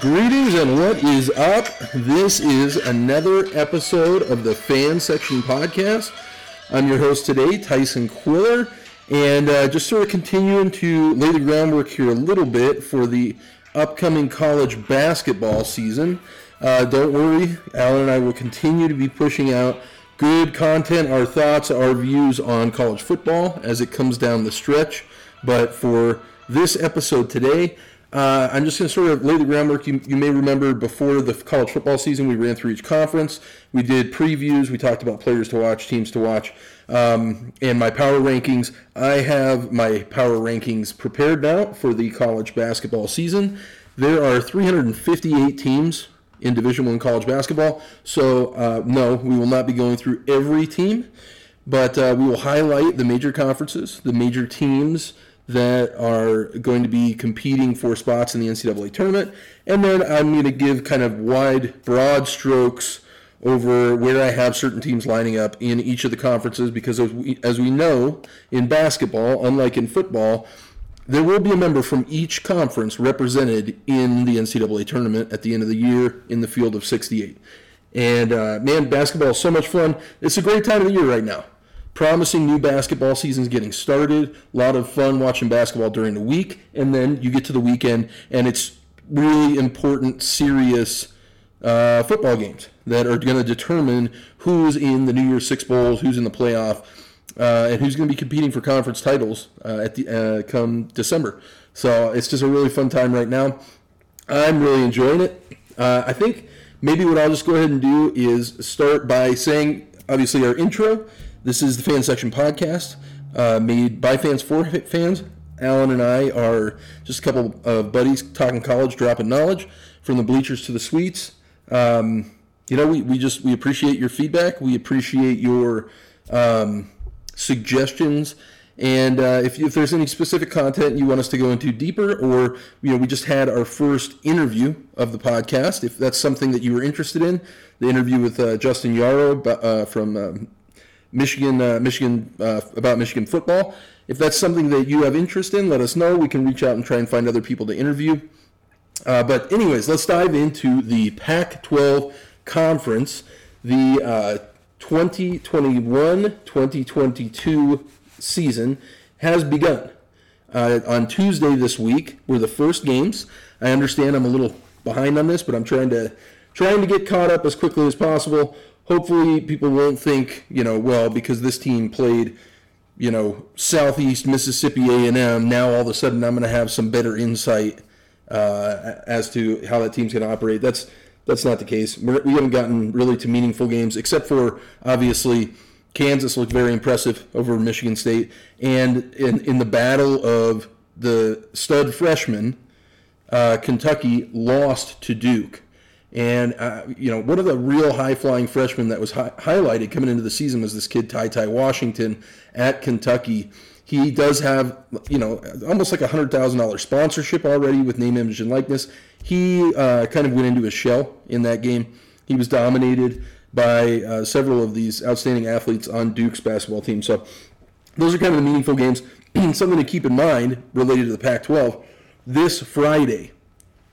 Greetings and what is up? This is another episode of the Fan Section Podcast. I'm your host today, Tyson Quiller, and uh, just sort of continuing to lay the groundwork here a little bit for the upcoming college basketball season. Uh, don't worry, Alan and I will continue to be pushing out good content, our thoughts, our views on college football as it comes down the stretch. But for this episode today, uh, I'm just going to sort of lay the groundwork. You, you may remember before the college football season, we ran through each conference. We did previews. We talked about players to watch, teams to watch, um, and my power rankings. I have my power rankings prepared now for the college basketball season. There are 358 teams in Division One college basketball. So uh, no, we will not be going through every team, but uh, we will highlight the major conferences, the major teams that are going to be competing for spots in the NCAA tournament. And then I'm going to give kind of wide, broad strokes over where I have certain teams lining up in each of the conferences because, as we, as we know in basketball, unlike in football, there will be a member from each conference represented in the NCAA tournament at the end of the year in the field of 68. And uh, man, basketball is so much fun. It's a great time of the year right now promising new basketball seasons getting started. A lot of fun watching basketball during the week, and then you get to the weekend, and it's really important, serious uh, football games that are going to determine who's in the New Year's Six Bowls, who's in the playoff, uh, and who's going to be competing for conference titles uh, at the uh, come December. So it's just a really fun time right now. I'm really enjoying it. Uh, I think maybe what I'll just go ahead and do is start by saying, obviously, our intro this is the Fan Section Podcast, uh, made by fans for fans. Alan and I are just a couple of buddies talking college, dropping knowledge from the bleachers to the suites. Um, you know, we, we just we appreciate your feedback. We appreciate your um, suggestions. And uh, if, if there's any specific content you want us to go into deeper, or you know, we just had our first interview of the podcast. If that's something that you were interested in, the interview with uh, Justin Yarrow uh, from um, Michigan, uh, Michigan uh, about Michigan football. If that's something that you have interest in, let us know. We can reach out and try and find other people to interview. Uh, but anyways, let's dive into the Pac-12 conference, the 2021-2022 uh, season has begun. Uh, on Tuesday this week were the first games. I understand I'm a little behind on this, but I'm trying to trying to get caught up as quickly as possible hopefully people won't think, you know, well, because this team played, you know, Southeast Mississippi A&M, now all of a sudden I'm going to have some better insight uh, as to how that team's going to operate. That's that's not the case. We're, we have not gotten really to meaningful games, except for obviously Kansas looked very impressive over Michigan State, and in in the battle of the stud freshman, uh, Kentucky lost to Duke. And uh, you know, one of the real high flying freshmen that was hi- highlighted coming into the season was this kid Ty Ty Washington at Kentucky. He does have, you know, almost like a hundred thousand dollar sponsorship already with name, image, and likeness. He uh, kind of went into his shell in that game. He was dominated by uh, several of these outstanding athletes on Duke's basketball team. So those are kind of the meaningful games. Something to keep in mind related to the Pac-12. This Friday,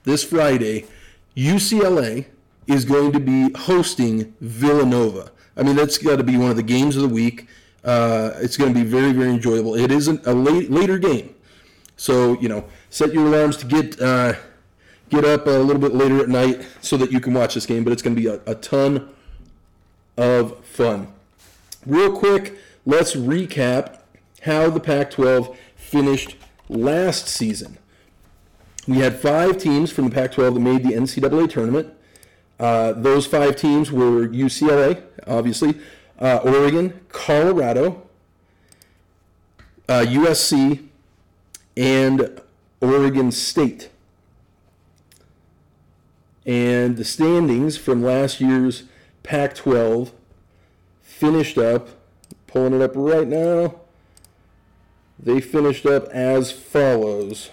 this Friday UCLA is going to be hosting Villanova. I mean, that's got to be one of the games of the week. Uh, it's going to be very, very enjoyable. It isn't a late, later game, so you know, set your alarms to get uh, get up a little bit later at night so that you can watch this game. But it's going to be a, a ton of fun. Real quick, let's recap how the Pac-12 finished last season. We had five teams from the Pac 12 that made the NCAA tournament. Uh, those five teams were UCLA, obviously, uh, Oregon, Colorado, uh, USC, and Oregon State. And the standings from last year's Pac 12 finished up, pulling it up right now, they finished up as follows.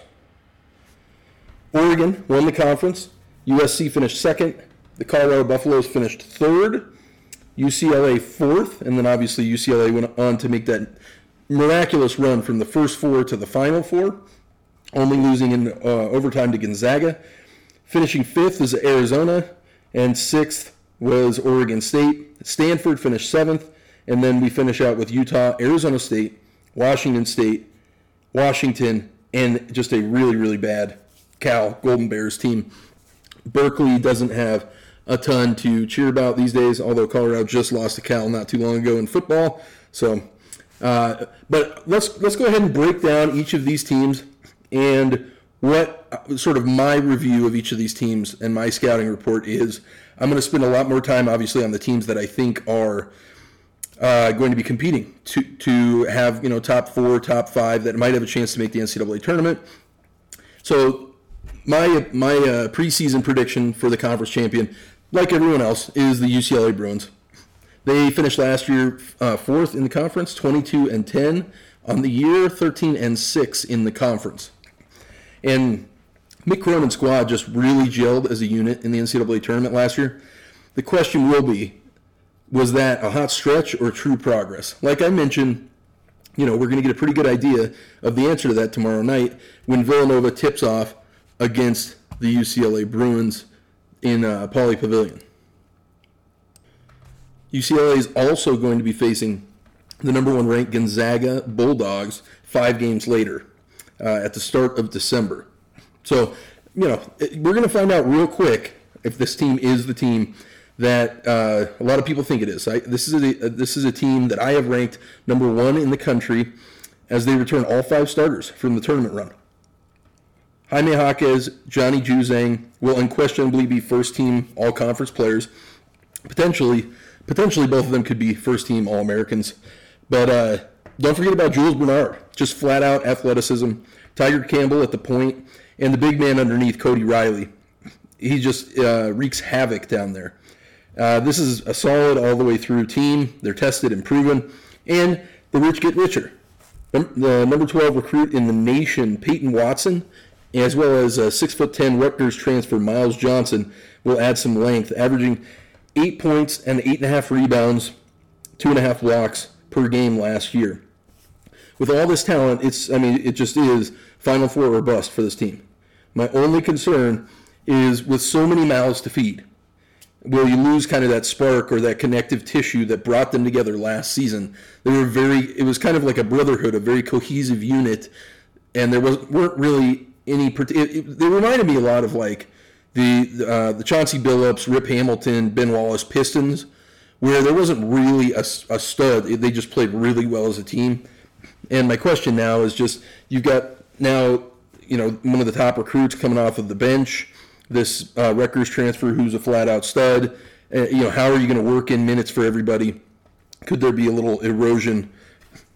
Oregon won the conference. USC finished second. The Colorado Buffaloes finished third. UCLA fourth, and then obviously UCLA went on to make that miraculous run from the first four to the final four, only losing in uh, overtime to Gonzaga. Finishing fifth is Arizona, and sixth was Oregon State. Stanford finished seventh, and then we finish out with Utah, Arizona State, Washington State, Washington, and just a really, really bad Cal Golden Bears team. Berkeley doesn't have a ton to cheer about these days, although Colorado just lost to Cal not too long ago in football. So, uh, but let's let's go ahead and break down each of these teams and what uh, sort of my review of each of these teams and my scouting report is. I'm going to spend a lot more time, obviously, on the teams that I think are uh, going to be competing to to have you know top four, top five that might have a chance to make the NCAA tournament. So my my uh, preseason prediction for the conference champion, like everyone else, is the UCLA Bruins. They finished last year uh, fourth in the conference, 22 and 10 on the year, 13 and six in the conference. And Mick Cronin's squad just really gelled as a unit in the NCAA tournament last year. The question will be, was that a hot stretch or true progress? Like I mentioned, you know, we're going to get a pretty good idea of the answer to that tomorrow night when Villanova tips off against the UCLA Bruins in uh, Pauley Pavilion. UCLA is also going to be facing the number one ranked Gonzaga Bulldogs five games later uh, at the start of December. So, you know, we're going to find out real quick if this team is the team that uh, a lot of people think it is. I, this is a this is a team that I have ranked number one in the country as they return all five starters from the tournament run. Jaime Jaquez, Johnny Juzang will unquestionably be first team all conference players. Potentially, potentially both of them could be first team All Americans. But uh, don't forget about Jules Bernard, just flat out athleticism. Tiger Campbell at the point, and the big man underneath, Cody Riley. He just uh, wreaks havoc down there. Uh, this is a solid all the way through team. They're tested and proven, and the rich get richer. The number 12 recruit in the nation, Peyton Watson, as well as a six foot ten Rutgers transfer Myles Johnson will add some length, averaging eight points and eight and a half rebounds, two and a half blocks per game last year. With all this talent, it's I mean it just is Final Four or bust for this team. My only concern is with so many mouths to feed, will you lose kind of that spark or that connective tissue that brought them together last season? They were very it was kind of like a brotherhood, a very cohesive unit, and there was weren't really any. It, it, they reminded me a lot of like the uh, the Chauncey Billups, Rip Hamilton, Ben Wallace Pistons, where there wasn't really a, a stud. They just played really well as a team. And my question now is just you've got now you know one of the top recruits coming off of the bench, this uh, Rutgers transfer who's a flat out stud. Uh, you know how are you going to work in minutes for everybody? Could there be a little erosion?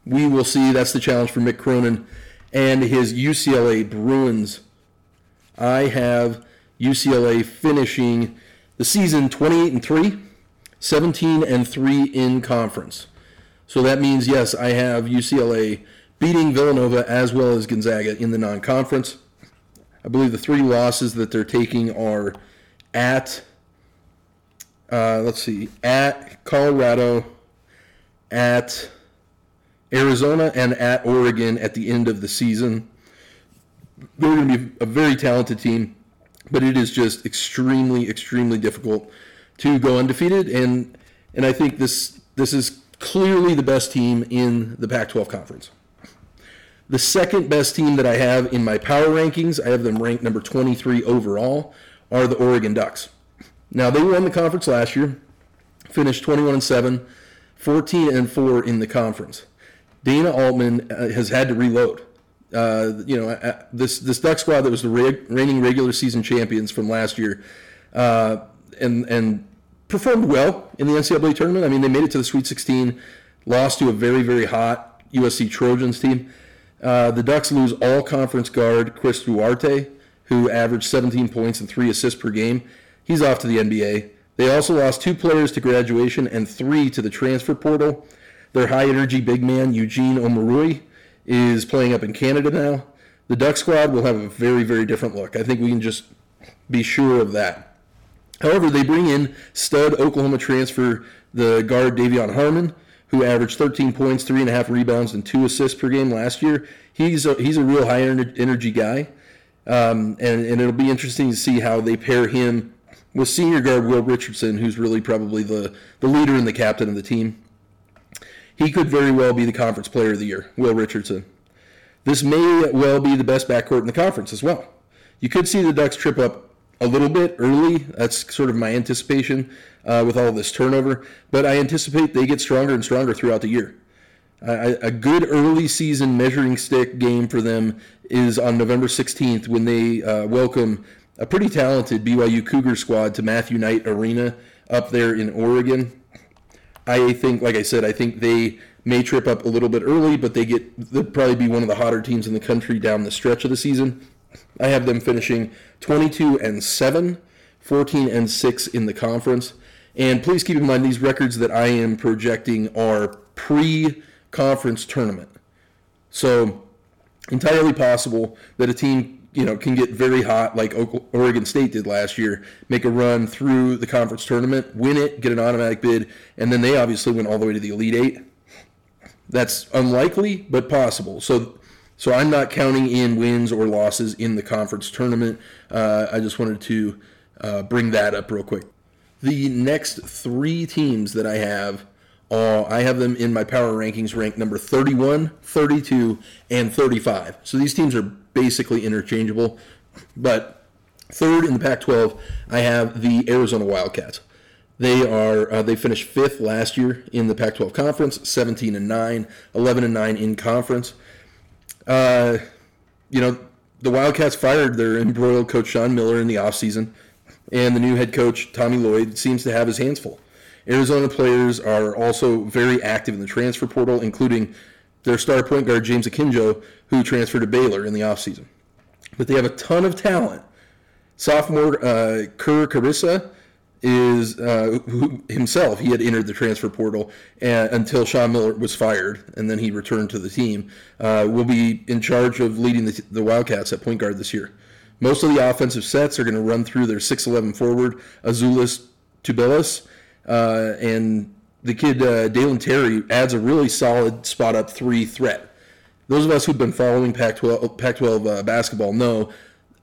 We will see. That's the challenge for Mick Cronin and his UCLA Bruins. I have UCLA finishing the season 28 and 3, 17 and 3 in conference. So that means yes, I have UCLA beating Villanova as well as Gonzaga in the non-conference. I believe the three losses that they're taking are at uh, let's see, at Colorado, at Arizona and at Oregon at the end of the season. They're going to be a very talented team, but it is just extremely, extremely difficult to go undefeated. And and I think this this is clearly the best team in the Pac-12 conference. The second best team that I have in my power rankings, I have them ranked number 23 overall, are the Oregon Ducks. Now they won the conference last year, finished 21 and 7, 14 and 4 in the conference. Dana Altman uh, has had to reload. Uh, you know, uh, this this Duck squad that was the reigning regular season champions from last year, uh, and and performed well in the NCAA tournament. I mean, they made it to the Sweet 16, lost to a very very hot USC Trojans team. Uh, the Ducks lose all conference guard Chris Duarte, who averaged 17 points and three assists per game. He's off to the NBA. They also lost two players to graduation and three to the transfer portal. Their high energy big man, Eugene Omoruyi, is playing up in Canada now. The Duck squad will have a very, very different look. I think we can just be sure of that. However, they bring in stud Oklahoma transfer, the guard De'Vion Harmon, who averaged 13 points, three and a half rebounds, and two assists per game last year. He's a, he's a real high energy guy. Um, and, and it'll be interesting to see how they pair him with senior guard Will Richardson, who's really probably the, the leader and the captain of the team. He could very well be the conference player of the year, Will Richardson. This may well be the best backcourt in the conference as well. You could see the Ducks trip up a little bit early. That's sort of my anticipation uh, with all this turnover. But I anticipate they get stronger and stronger throughout the year. A good early season measuring stick game for them is on November 16th when they uh, welcome a pretty talented BYU Cougar squad to Matthew Knight Arena up there in Oregon. I think, like I said, I think they may trip up a little bit early, but they get they'll probably be one of the hotter teams in the country down the stretch of the season. I have them finishing 22 and 7, 14 and 6 in the conference. And please keep in mind these records that I am projecting are pre-conference tournament. So entirely possible that a team, you know, can get very hot like Oregon State did last year, make a run through the conference tournament, win it, get an automatic bid, and then they obviously went all the way to the Elite 8 that's unlikely, but possible. So, so I'm not counting in wins or losses in the conference tournament. Uh, I just wanted to uh, bring that up real quick. The next three teams that I have, uh, I have them in my power rankings ranked number 31, 32, and 35. So these teams are basically interchangeable. But third in the Pac 12, I have the Arizona Wildcats. They are uh, they finished fifth last year in the Pac-12 conference, 17 and nine, 11 and nine in conference. Uh, you know, the Wildcats fired their embroiled coach Sean Miller in the offseason, and the new head coach Tommy Lloyd seems to have his hands full. Arizona players are also very active in the transfer portal, including their star point guard James Akinjo, who transferred to Baylor in the offseason. But they have a ton of talent. Sophomore uh, Kerr Kriisa is uh, who himself he had entered the transfer portal and, until Sean Miller was fired, and then he returned to the team. Uh, will be in charge of leading the, the, Wildcats at point guard this year. Most of the offensive sets are going to run through their 6'11 forward Azuolas Tubelis, uh, and the kid uh, Dalen Terry adds a really solid spot up three threat. Those of us who've been following Pac-12, Pac-12 uh, basketball know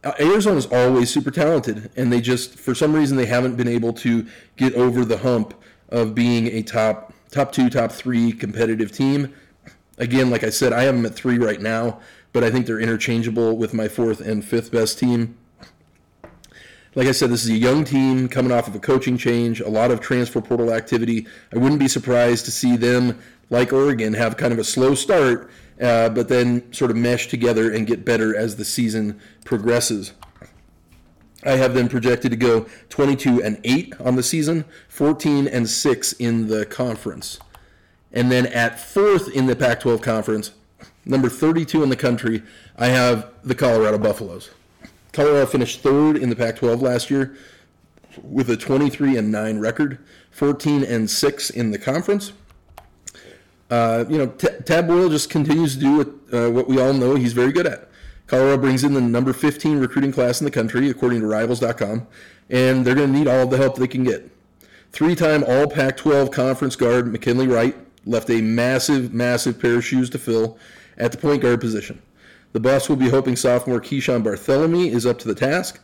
uh, Arizona is always super talented, and they just for some reason they haven't been able to get over the hump of being a top top two, top three competitive team. Again, like I said, I have them at three right now, but I think they're interchangeable with my fourth and fifth best team. Like I said, this is a young team coming off of a coaching change, a lot of transfer portal activity. I wouldn't be surprised to see them, like Oregon, have kind of a slow start uh, but then sort of mesh together and get better as the season progresses. I have them projected to go 22 and 8 on the season, 14 and 6 in the conference. And then at fourth in the Pac 12 conference, number 32 in the country, I have the Colorado Buffaloes. Colorado finished third in the Pac 12 last year with a 23 and 9 record, 14 and 6 in the conference. Uh, you know, T- Tad Boyle just continues to do what, uh, what we all know he's very good at. Colorado brings in the number 15 recruiting class in the country, according to Rivals.com, and they're going to need all the help they can get. Three time All Pac 12 conference guard McKinley Wright left a massive, massive pair of shoes to fill at the point guard position. The Buffs will be hoping sophomore Keeshawn Barthelemy is up to the task.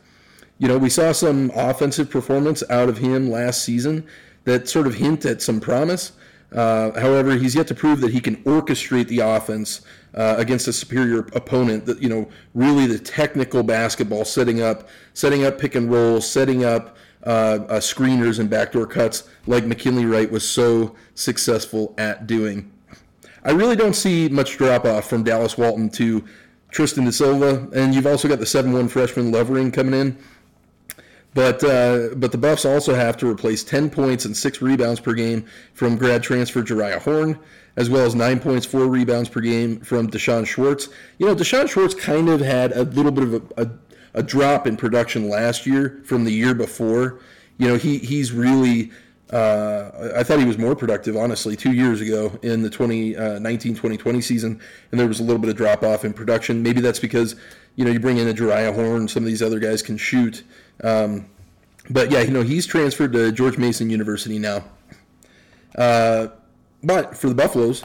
You know, we saw some offensive performance out of him last season that sort of hint at some promise. Uh, however, he's yet to prove that he can orchestrate the offense uh, against a superior opponent. That you know, really the technical basketball, setting up, setting up pick and roll, setting up uh, uh screeners and backdoor cuts, like McKinley Wright was so successful at doing. I really don't see much drop off from Dallas Walton to Tristan da Silva, and you've also got the seven-one freshman Lovering coming in. But uh, but the Buffs also have to replace 10 points and six rebounds per game from grad transfer Jeriah Horn, as well as nine points, four rebounds per game from D'Shawn Schwartz. You know, D'Shawn Schwartz kind of had a little bit of a, a, a drop in production last year from the year before. You know, he he's really. Uh, I thought he was more productive, honestly, two years ago in the 2019 uh, 2020 season, and there was a little bit of drop off in production. Maybe that's because, you know, you bring in a Jeriah Horn, some of these other guys can shoot. Um, but yeah, you know, he's transferred to George Mason University now. Uh, but for the Buffaloes,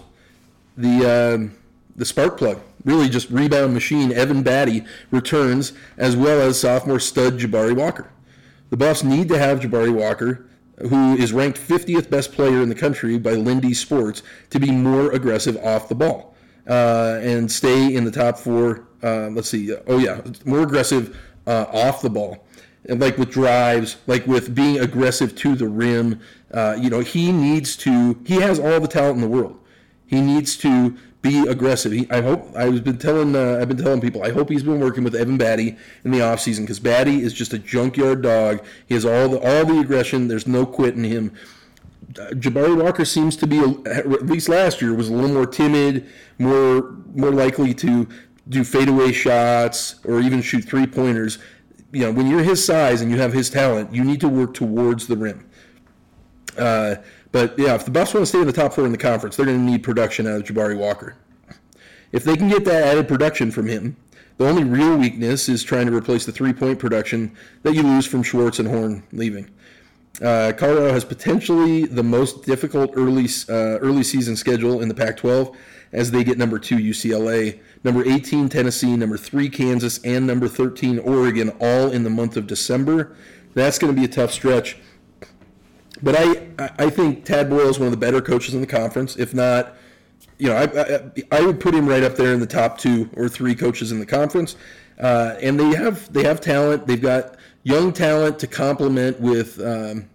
the um, the spark plug really just rebound machine Evan Battey returns, as well as sophomore stud Jabari Walker. The Buffs need to have Jabari Walker, who is ranked 50th best player in the country by Lindy Sports, to be more aggressive off the ball uh, and stay in the top four. Uh, let's see. Oh yeah, more aggressive uh, off the ball, and like with drives, like with being aggressive to the rim. Uh, you know, he needs to. He has all the talent in the world. He needs to be aggressive. He, I hope I've been telling uh, I've been telling people I hope he's been working with Evan Battey in the offseason because Battey is just a junkyard dog. He has all the all the aggression. There's no quitting him. Uh, Jabari Walker seems to be at least last year was a little more timid, more more likely to do fadeaway shots or even shoot three pointers. You know, when you're his size and you have his talent, you need to work towards the rim. Uh, but yeah, if the Buffs want to stay in the top four in the conference, they're going to need production out of Jabari Walker. If they can get that added production from him, the only real weakness is trying to replace the three-point production that you lose from Schwartz and Horn leaving. Uh, Colorado has potentially the most difficult early uh, early season schedule in the Pac-12 as they get number two UCLA, number 18 Tennessee, number three Kansas, and number 13 Oregon, all in the month of December. That's going to be a tough stretch. But I, I think Tad Boyle is one of the better coaches in the conference. If not, you know, I, I, I would put him right up there in the top two or three coaches in the conference. Uh, and they have they have talent. They've got young talent to complement with, um,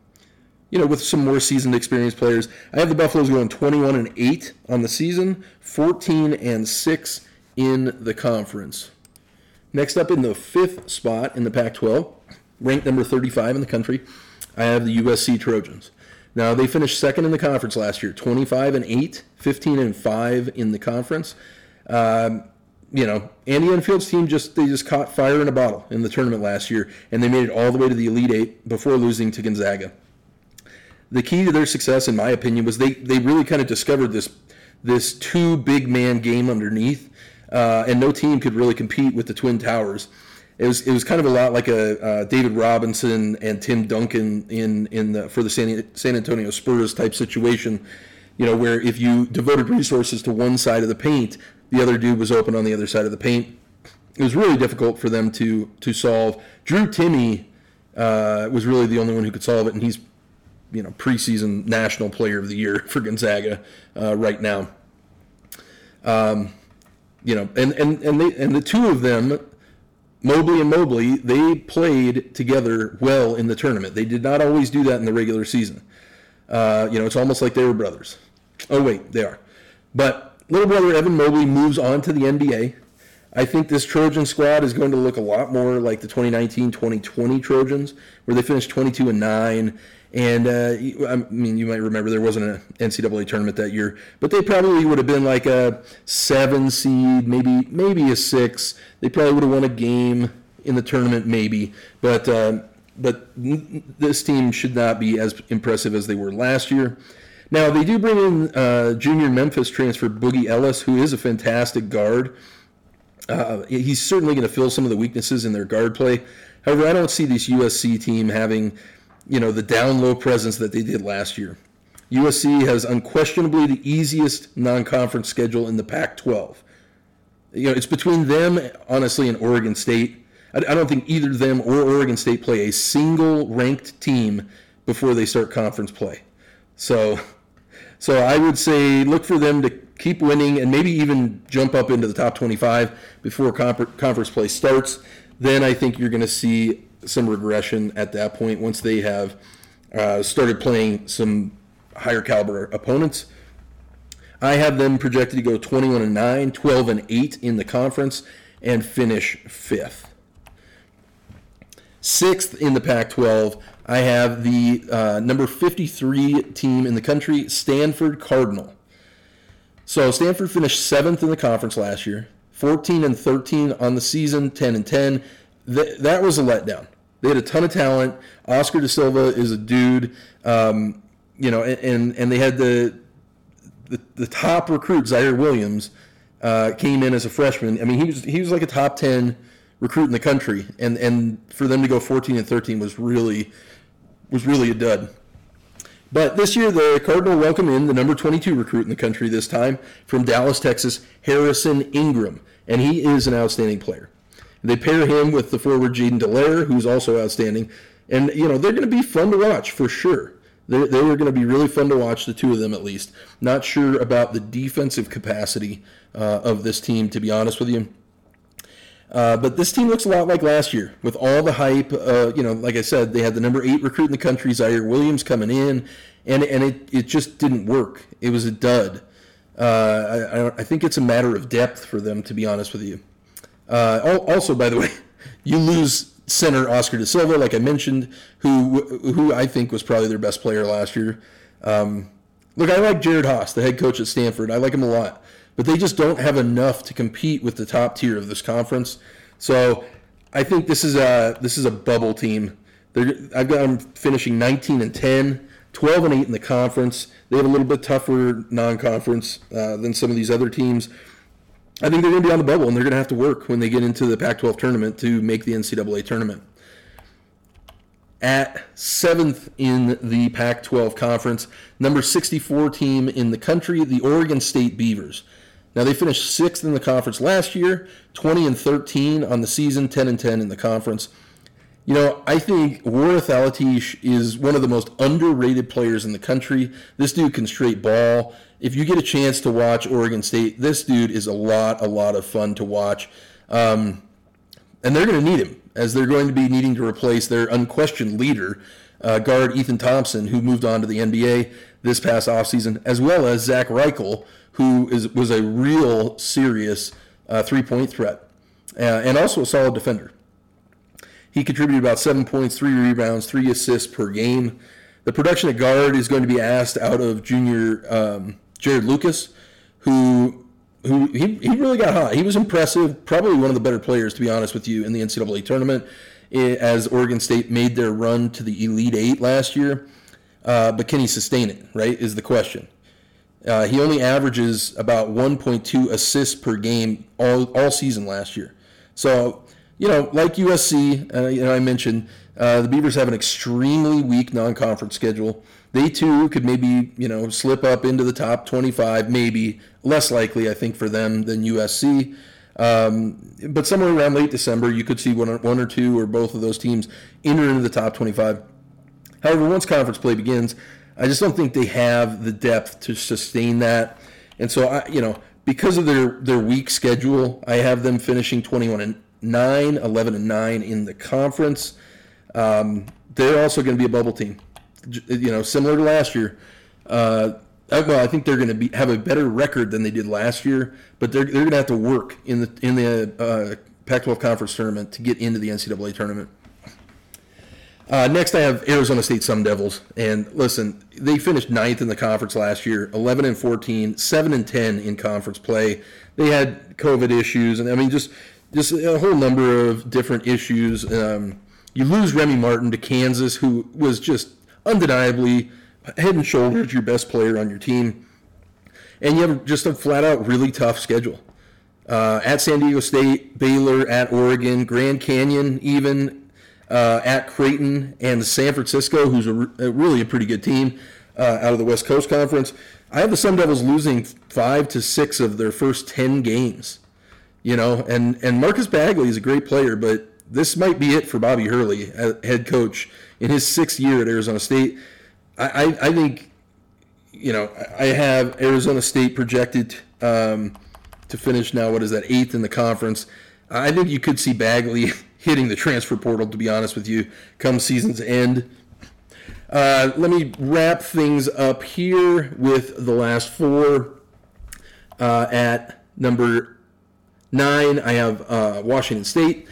you know, with some more seasoned, experienced players. I have the Buffaloes going 21 and eight on the season, 14 and six in the conference. Next up in the fifth spot in the Pac-12, ranked number 35 in the country, I have the USC Trojans. Now they finished second in the conference last year, 25 and 8, 15 and 5 in the conference. Um, you know, Andy Enfield's team just they just caught fire in a bottle in the tournament last year, and they made it all the way to the Elite Eight before losing to Gonzaga. The key to their success, in my opinion, was they they really kind of discovered this this two big man game underneath, uh, and no team could really compete with the Twin Towers it was it was kind of a lot like a uh, David Robinson and Tim Duncan in in the, for the San, San Antonio Spurs type situation, you know, where if you devoted resources to one side of the paint, the other dude was open on the other side of the paint. It was really difficult for them to to solve. Drew Timme uh, was really the only one who could solve it, and he's you know preseason national player of the year for Gonzaga uh, right now. Um, you know, and and and they and the two of them Mobley and Mobley, they played together well in the tournament. They did not always do that in the regular season. Uh, you know, it's almost like they were brothers. Oh, wait, they are. But little brother Evan Mobley moves on to the NBA. I think this Trojan squad is going to look a lot more like the 2019-2020 Trojans, where they finished 22 and 9 and uh, I mean, you might remember there wasn't an NCAA tournament that year, but they probably would have been like a seven seed, maybe maybe a six. They probably would have won a game in the tournament, maybe. But uh, but this team should not be as impressive as they were last year. Now they do bring in uh, junior Memphis transfer Boogie Ellis, who is a fantastic guard. Uh, he's certainly going to fill some of the weaknesses in their guard play. However, I don't see this USC team having you know, the down low presence that they did last year. USC has unquestionably the easiest non-conference schedule in the Pac-12. You know, it's between them, honestly, and Oregon State. I, I don't think either them or Oregon State play a single ranked team before they start conference play. So, so I would say look for them to keep winning and maybe even jump up into the top 25 before conference play starts. Then I think you're going to see some regression at that point once they have uh, started playing some higher caliber opponents. I have them projected to go 21 and 9, 12 and 8 in the conference, and finish fifth. Sixth in the Pac 12, I have the uh, number 53 team in the country, Stanford Cardinal. So Stanford finished seventh in the conference last year, 14 and 13 on the season, 10 and 10 th- that was a letdown. They had a ton of talent. Oscar da Silva is a dude, um, you know, and and they had the the, the top recruit Ziaire Williams uh, came in as a freshman. I mean, he was he was like a top ten recruit in the country, and and for them to go 14 and 13 was really was really a dud. But this year, the Cardinal welcome in the number 22 recruit in the country this time from Dallas, Texas, Harrison Ingram. And he is an outstanding player. They pair him with the forward Jaiden Delaire, who's also outstanding. And, you know, they're going to be fun to watch for sure. They're, they are going to be really fun to watch, the two of them at least. Not sure about the defensive capacity uh, of this team, to be honest with you. Uh, but this team looks a lot like last year with all the hype. Uh, you know, like I said, they had the number eight recruit in the country, Ziaire Williams, coming in, and and it, it just didn't work. It was a dud. Uh, I, I think it's a matter of depth for them, to be honest with you. Uh, also, by the way, you lose center Oscar da Silva, like I mentioned, who who I think was probably their best player last year. Um, look, I like Jerod Haase, the head coach at Stanford. I like him a lot but they just don't have enough to compete with the top tier of this conference. So I think this is a this is a bubble team. They're, I've got them finishing 19 and 10, 12 and 8 in the conference. They have a little bit tougher non-conference uh, than some of these other teams. I think they're going to be on the bubble, and they're going to have to work when they get into the Pac-12 tournament to make the NCAA tournament. At seventh in the Pac-12 conference, number 64 team in the country, the Oregon State Beavers. Now they finished sixth in the conference last year, 20 and 13 on the season, 10 and 10 in the conference. You know, I think Warith Alatishe is one of the most underrated players in the country. This dude can straight ball. If you get a chance to watch Oregon State, this dude is a lot, a lot of fun to watch. Um, and they're going to need him as they're going to be needing to replace their unquestioned leader, uh, guard Ethan Thompson, who moved on to the NBA this past offseason, as well as Zach Reichle, who is was a real serious uh, three point threat uh, and also a solid defender. He contributed about seven points, three rebounds, three assists per game. The production at guard is going to be asked out of junior um, Jarod Lucas, who who he, he really got hot. He was impressive, probably one of the better players, to be honest with you, in the NCAA tournament eh, as Oregon State made their run to the Elite Eight last year. Uh, but can he sustain it, right, is the question. Uh, he only averages about 1.2 assists per game all, all season last year. So, you know, like USC, uh, you know, I mentioned, uh, the Beavers have an extremely weak non-conference schedule. They too could maybe, you know, slip up into the top 25, maybe less likely, I think, for them than USC. Um, but somewhere around late December, you could see one or, one or two or both of those teams enter into the top 25. However, once conference play begins, I just don't think they have the depth to sustain that. And so I, you know, because of their their weak schedule, I have them finishing 21 and 9, 11 and 9 in the conference. Um, they're also going to be a bubble team, you know, similar to last year. Uh, well, I think they're going to be have a better record than they did last year, but they're, they're going to have to work in the in the uh, Pac-12 conference tournament to get into the NCAA tournament. Uh, next, I have Arizona State Sun Devils, and listen, they finished ninth in the conference last year, 11 and 14, 7 and 10 in conference play. They had COVID issues, and I mean, just just a whole number of different issues. Um, you lose Remy Martin to Kansas, who was just undeniably head and shoulders your best player on your team, and you have just a flat out really tough schedule. Uh, at San Diego State, Baylor, at Oregon, Grand Canyon, even uh, at Creighton and San Francisco, who's a, a really a pretty good team uh, out of the West Coast Conference. I have the Sun Devils losing five to six of their first ten games. You know, and and Marcus Bagley is a great player, but this might be it for Bobby Hurley, head coach, in his sixth year at Arizona State. I, I, I think, you know, I have Arizona State projected um, to finish now. What is that? Eighth in the conference. I think you could see Bagley hitting the transfer portal, to be honest with you, come season's end. Uh, let me wrap things up here with the last four. Uh, at number nine, I have uh, Washington State.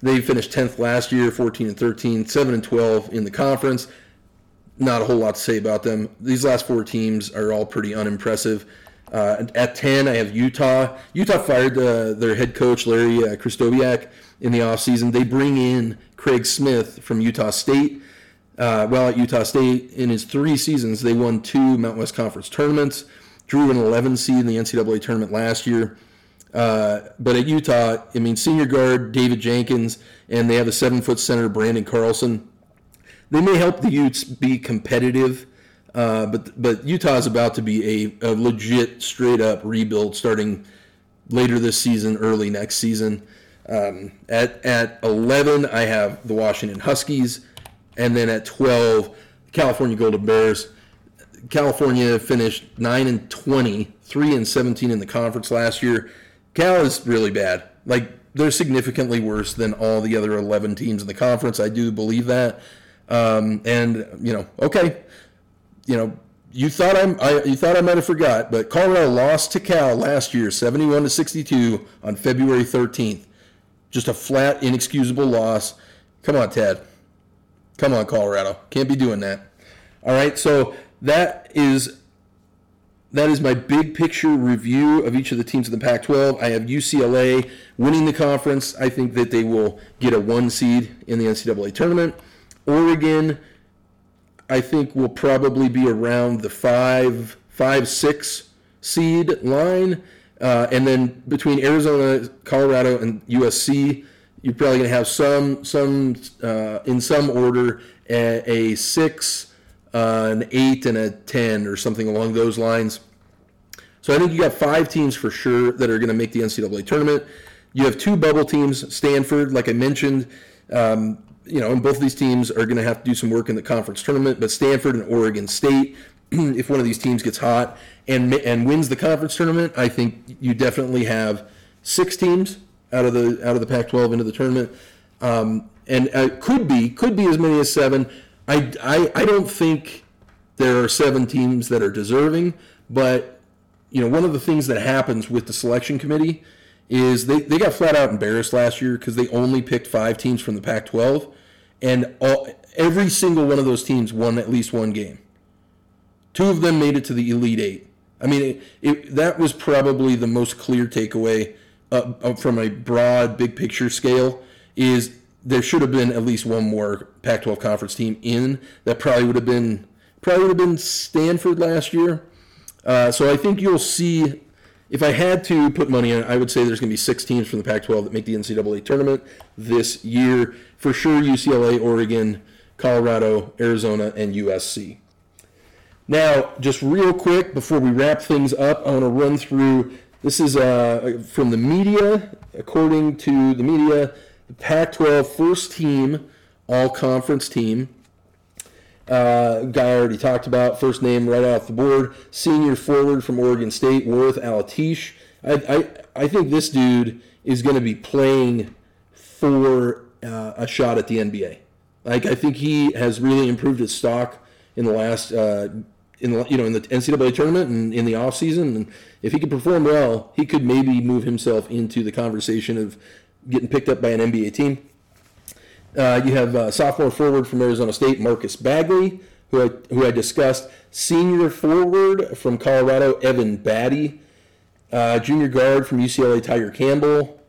They finished 10th last year, 14 and 13, 7 and 12 in the conference. Not a whole lot to say about them. These last four teams are all pretty unimpressive. Uh, at 10, I have Utah. Utah fired uh, their head coach, Larry uh, in the offseason. They bring in Craig Smith from Utah State. Uh, well, at Utah State, in his three seasons, they won two Mountain West Conference tournaments, drew an 11 seed in the NCAA tournament last year. Uh, but at Utah, I mean, senior guard David Jenkins, and they have a seven foot center, Brandon Carlson. They may help the Utes be competitive Uh, but but is about to be a, a legit, straight up rebuild starting later this season, early next season. Um, at at 11, I have the Washington Huskies, and then at 12, California Golden Bears. California finished 9 and 20, 3 and 17 in the conference last year. Cal is really bad. Like they're significantly worse than all the other 11 teams in the conference. I do believe that. Um, and you know, okay, you know, you thought I'm, I, you thought I might have forgot, but Colorado lost to Cal last year, 71 to 62 on February 13th. Just a flat, inexcusable loss. Come on, Ted. Come on, Colorado. Can't be doing that. All right, so that is that is my big picture review of each of the teams in the Pac 12. I have UCLA winning the conference. I think that they will get a one seed in the NCAA tournament. Oregon, I think, will probably be around the five, five, six seed line. Uh, and then between Arizona, Colorado, and USC, you're probably going to have some, some uh, in some order, a, a six, uh, an eight and a 10 or something along those lines. So I think you got five teams for sure that are going to make the NCAA tournament. You have two bubble teams, Stanford, like I mentioned. Um, you know, and both of these teams are going to have to do some work in the conference tournament. But Stanford and Oregon State, if one of these teams gets hot and and wins the conference tournament, I think you definitely have six teams out of the out of the Pac-12 into the tournament, um, and uh, could be could be as many as seven. I, I, I don't think there are seven teams that are deserving, but you know one of the things that happens with the selection committee is they, they got flat out embarrassed last year because they only picked five teams from the Pac-12, and all, every single one of those teams won at least one game. Two of them made it to the Elite Eight. I mean, it, it, that was probably the most clear takeaway uh, uh, from a broad, big picture scale. Is there should have been at least one more Pac-12 conference team in. That probably would have been probably would have been Stanford last year. Uh, so I think you'll see. If I had to put money on, I would say there's going to be six teams from the Pac-12 that make the NCAA tournament this year. For sure, UCLA, Oregon, Colorado, Arizona, and USC. Now, just real quick before we wrap things up, I want to run through. This is uh, from the media. According to the media, Pac 12 first team, all conference team. Uh, guy I already talked about, first name right off the board. Senior forward from Oregon State, Warith Alatishe. I, I, I think this dude is going to be playing for uh, a shot at the NBA. Like I think he has really improved his stock in the last uh, in the, you know in the NCAA tournament and in the offseason. And if he could perform well, he could maybe move himself into the conversation of getting picked up by an NBA team. Uh, you have uh, sophomore forward from Arizona State, Marcus Bagley, who I, who I discussed. Senior forward from Colorado, Evan Battey. Uh, junior guard from UCLA, Tiger Campbell.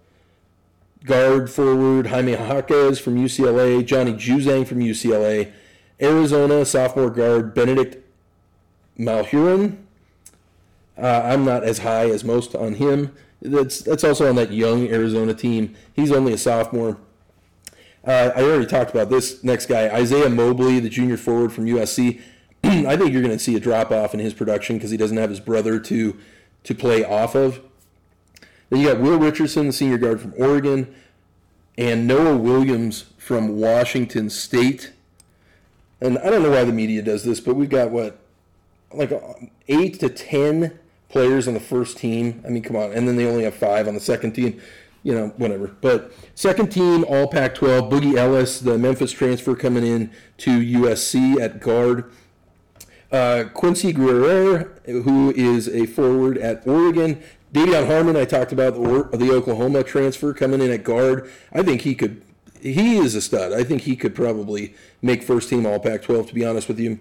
Guard forward, Jaime Jaquez from UCLA. Johnny Juzang from UCLA. Arizona sophomore guard, Bennedict Mathurin. Uh, I'm not as high as most on him that's that's also on that young Arizona team. He's only a sophomore. Uh, I already talked about this next guy, Isaiah Mobley, the junior forward from USC. I think you're going to see a drop off in his production because he doesn't have his brother to to play off of. Then you got Will Richardson, the senior guard from Oregon, and Noah Williams from Washington State. And I don't know why the media does this, but we've got what, like eight to ten players on the first team. I mean, come on. And then they only have five on the second team. You know, whatever. But second team, all Pac 12. Boogie Ellis, the Memphis transfer, coming in to USC at guard. Uh, Quincy Guerrier, who is a forward at Oregon. De'Vion Harmon, I talked about the, Oklahoma transfer coming in at guard. I think he could, he is a stud. I think he could probably make first team All Pac-12. To be honest with you,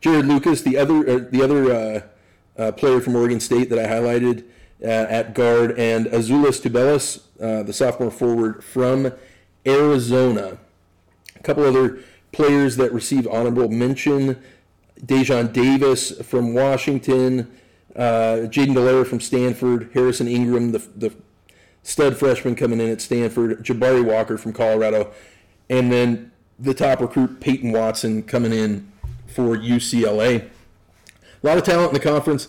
Jarod Lucas, the other, uh, the other uh, player from Oregon State that I highlighted uh, at guard, and Azuolas Tubelis, uh, the sophomore forward from Arizona. A couple other players that received honorable mention Daejon Davis from Washington, uh, Jayden de from Stanford, Harrison Ingram, the, the stud freshman coming in at Stanford, Jabari Walker from Colorado, and then the top recruit Peyton Watson coming in for UCLA. A lot of talent in the conference.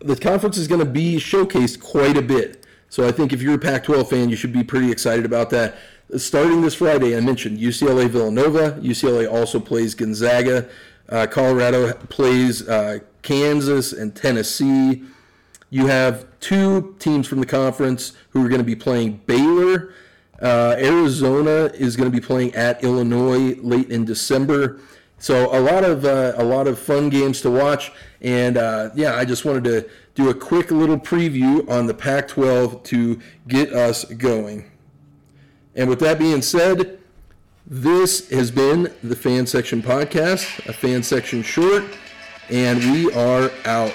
The conference is going to be showcased quite a bit. So I think if you're a Pac 12 fan, you should be pretty excited about that. Starting this Friday, I mentioned UCLA Villanova. UCLA also plays Gonzaga. Uh, Colorado plays uh, Kansas and Tennessee. You have two teams from the conference who are going to be playing Baylor. Uh, Arizona is going to be playing at Illinois late in December. So a lot of uh, a lot of fun games to watch, and uh, yeah, I just wanted to do a quick little preview on the Pac-12 to get us going. And with that being said, this has been the Fan Section Podcast, a Fan Section short, and we are out.